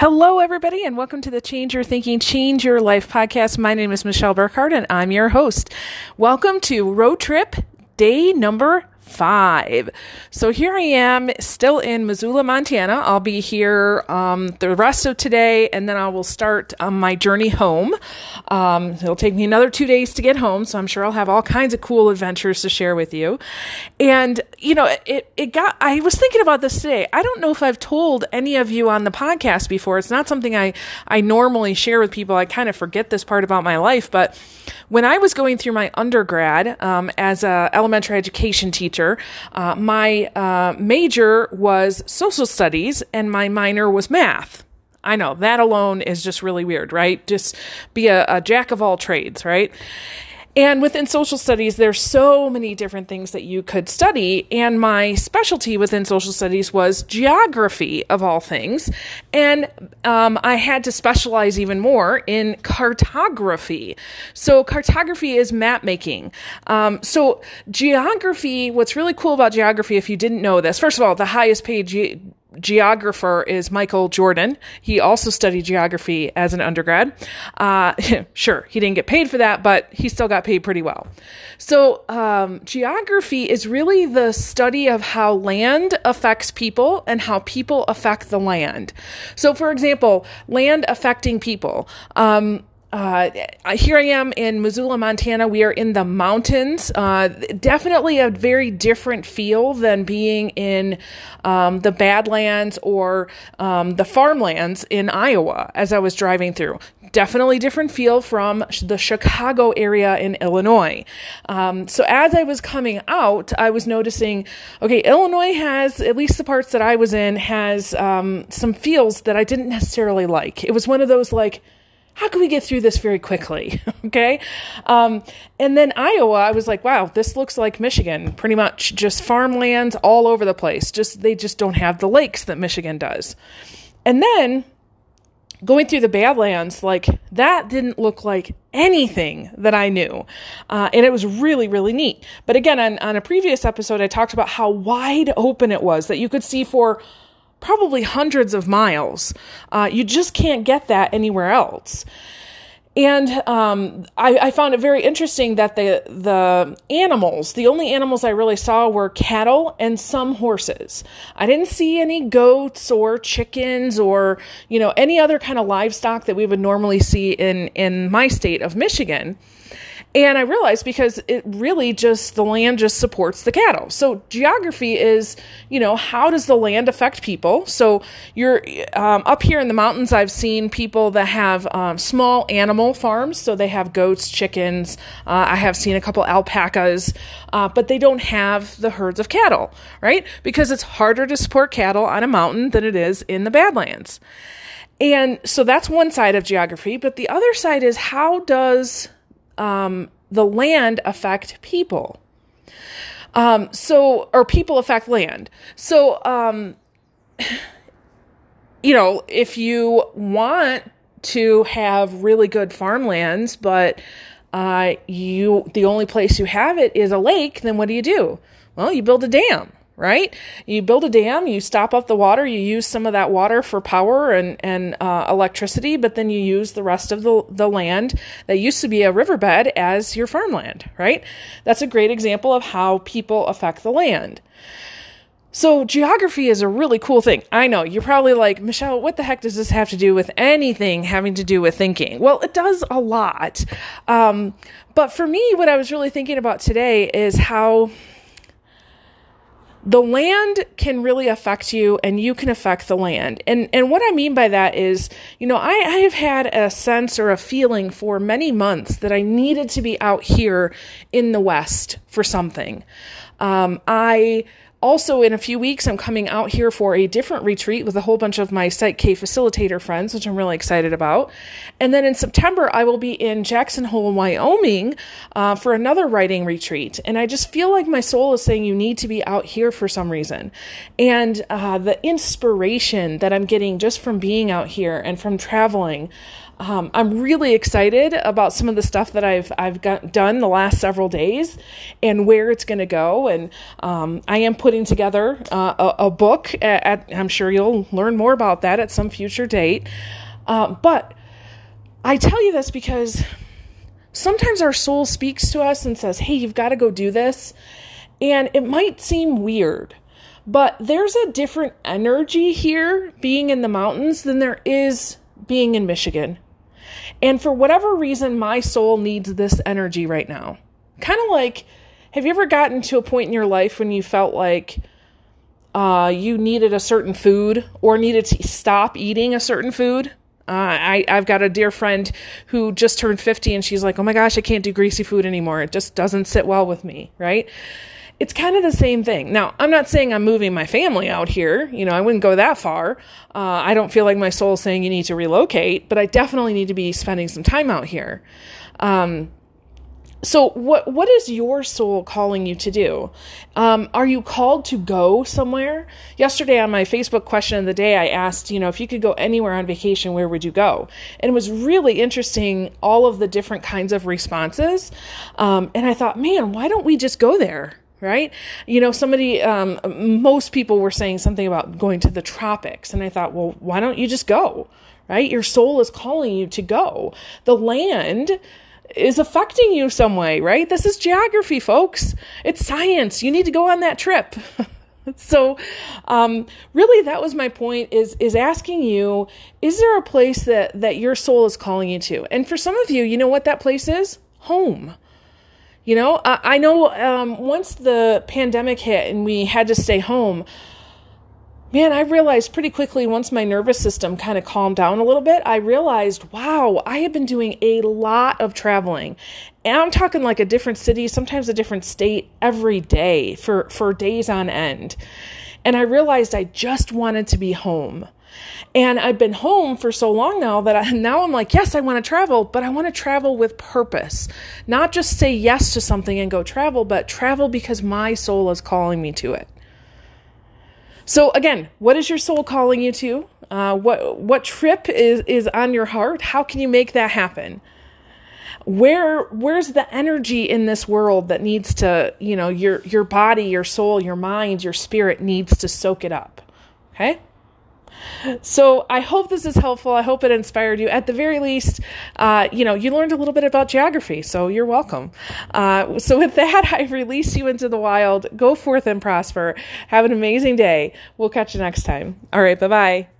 Hello, everybody, and welcome to the Change Your Thinking, Change Your Life podcast. My name is Michelle Burkhardt, and I'm your host. Welcome to Road Trip Day number five. So here I am, still in Missoula, Montana. I'll be here um, the rest of today, and then I will start um, my journey home. Um, it'll take me another two days to get home, so I'm sure I'll have all kinds of cool adventures to share with you. And you know, it it got. I was thinking about this today. I don't know if I've told any of you on the podcast before. It's not something I I normally share with people. I kind of forget this part about my life, but when I was going through my undergrad um, as a elementary education teacher, uh, my uh, major was social studies and my minor was math. I know that alone is just really weird, right? Just be a, a jack of all trades, right? And within social studies, there's so many different things that you could study. And my specialty within social studies was geography, of all things. And um, I had to specialize even more in cartography. So, cartography is map making. Um, so, geography, what's really cool about geography, if you didn't know this, first of all, the highest paid ge- geographer is Michael Jordan. He also studied geography as an undergrad. Uh, sure, he didn't get paid for that, but he still got paid pretty well. So, um, geography is really the study of how land affects people and how people affect the land. So, for example, land affecting people. Um, uh, here I am in Missoula, Montana. We are in the mountains. Uh, definitely a very different feel than being in um, the Badlands or um, the farmlands in Iowa as I was driving through. Definitely different feel from the Chicago area in Illinois. Um, so as I was coming out, I was noticing, okay, Illinois has, at least the parts that I was in, has um, some feels that I didn't necessarily like. It was one of those like, how can we get through this very quickly? okay. Um, and then Iowa, I was like, wow, this looks like Michigan, pretty much just farmlands all over the place. Just, they just don't have the lakes that Michigan does. And then going through the Badlands, like that didn't look like anything that I knew. Uh, and it was really, really neat. But again, on, on a previous episode, I talked about how wide open it was that you could see for probably hundreds of miles. Uh, you just can't get that anywhere else. And um, I, I, found it very interesting that the the animals, the only animals I really saw were cattle and some horses. I didn't see any goats or chickens or you know any other kind of livestock that we would normally see in in my state of Michigan. And I realized because it really just, the land just supports the cattle. So geography is, you know, how does the land affect people? So you're um, up here in the mountains, I've seen people that have um, small animal farms. So they have goats, chickens. Uh, I have seen a couple alpacas, uh, but they don't have the herds of cattle, right? Because it's harder to support cattle on a mountain than it is in the Badlands. And so that's one side of geography. But the other side is how does um, the land affect people. Um, so, or people affect land. So, um, you know, if you want to have really good farmlands, but uh, you the only place you have it is a lake, then what do you do? Well, you build a dam, right? You build a dam, you stop up the water, you use some of that water for power and, and uh, electricity, but then you use the rest of the, the land that used to be a riverbed as your farmland, right? That's a great example of how people affect the land. So, geography is a really cool thing. I know you're probably like, Michelle, what the heck does this have to do with anything having to do with thinking? Well, it does a lot. Um, but for me, what I was really thinking about today is how the land can really affect you and you can affect the land. And and what I mean by that is, you know, I, I have had a sense or a feeling for many months that I needed to be out here in the West for something. Um, I also, in a few weeks, I'm coming out here for a different retreat with a whole bunch of my PSYCH-K facilitator friends, which I'm really excited about. And then in September, I will be in Jackson Hole, Wyoming uh, for another writing retreat. And I just feel like my soul is saying you need to be out here for some reason. And uh, the inspiration that I'm getting just from being out here and from traveling. Um, I'm really excited about some of the stuff that I've I've got done the last several days and where it's going to go. And um, I am putting together uh, a, a, book. At, at, I'm sure you'll learn more about that at some future date. Uh, but I tell you this because sometimes our soul speaks to us and says, Hey, you've got to go do this. And it might seem weird, but there's a different energy here being in the mountains than there is being in Michigan. And for whatever reason, my soul needs this energy right now. Kind of like, have you ever gotten to a point in your life when you felt like uh, you needed a certain food or needed to stop eating a certain food? Uh, I, I've got a dear friend who just turned 50 and she's like, oh my gosh, I can't do greasy food anymore. It just doesn't sit well with me, right? It's kind of the same thing. Now, I'm not saying I'm moving my family out here. You know, I wouldn't go that far. Uh, I don't feel like my soul's saying you need to relocate, but I definitely need to be spending some time out here. Um, so what what is your soul calling you to do um, are you called to go somewhere yesterday on my facebook question of the day i asked you know if you could go anywhere on vacation where would you go and it was really interesting all of the different kinds of responses um, and i thought man why don't we just go there right? You know, somebody, um, most people were saying something about going to the tropics. And I thought, well, why don't you just go, right? Your soul is calling you to go. The land is affecting you some way, right? This is geography, folks. It's science. You need to go on that trip. so um, really that was my point is is asking you is there a place that that your soul is calling you to and for some of you you know what that place is home you know, I, I know um, once the pandemic hit and we had to stay home, man, I realized pretty quickly once my nervous system kind of calmed down a little bit, I realized, wow, I have been doing a lot of traveling. And I'm talking like a different city, sometimes a different state every day for, for days on end. And I realized I just wanted to be home. And I've been home for so long now that I, now I'm like, yes, I want to travel, but I want to travel with purpose. Not just say yes to something and go travel, but travel because my soul is calling me to it. So again, what is your soul calling you to? Uh, what what trip is is on your heart? How can you make that happen? Where where's the energy in this world that needs to you know your your body, your soul, your mind, your spirit needs to soak it up? Okay. So I hope this is helpful. I hope it inspired you. At the very least, uh, you know, you learned a little bit about geography, so you're welcome. Uh, so with that, I release you into the wild. Go forth and prosper. Have an amazing day. We'll catch you next time. All right, bye bye.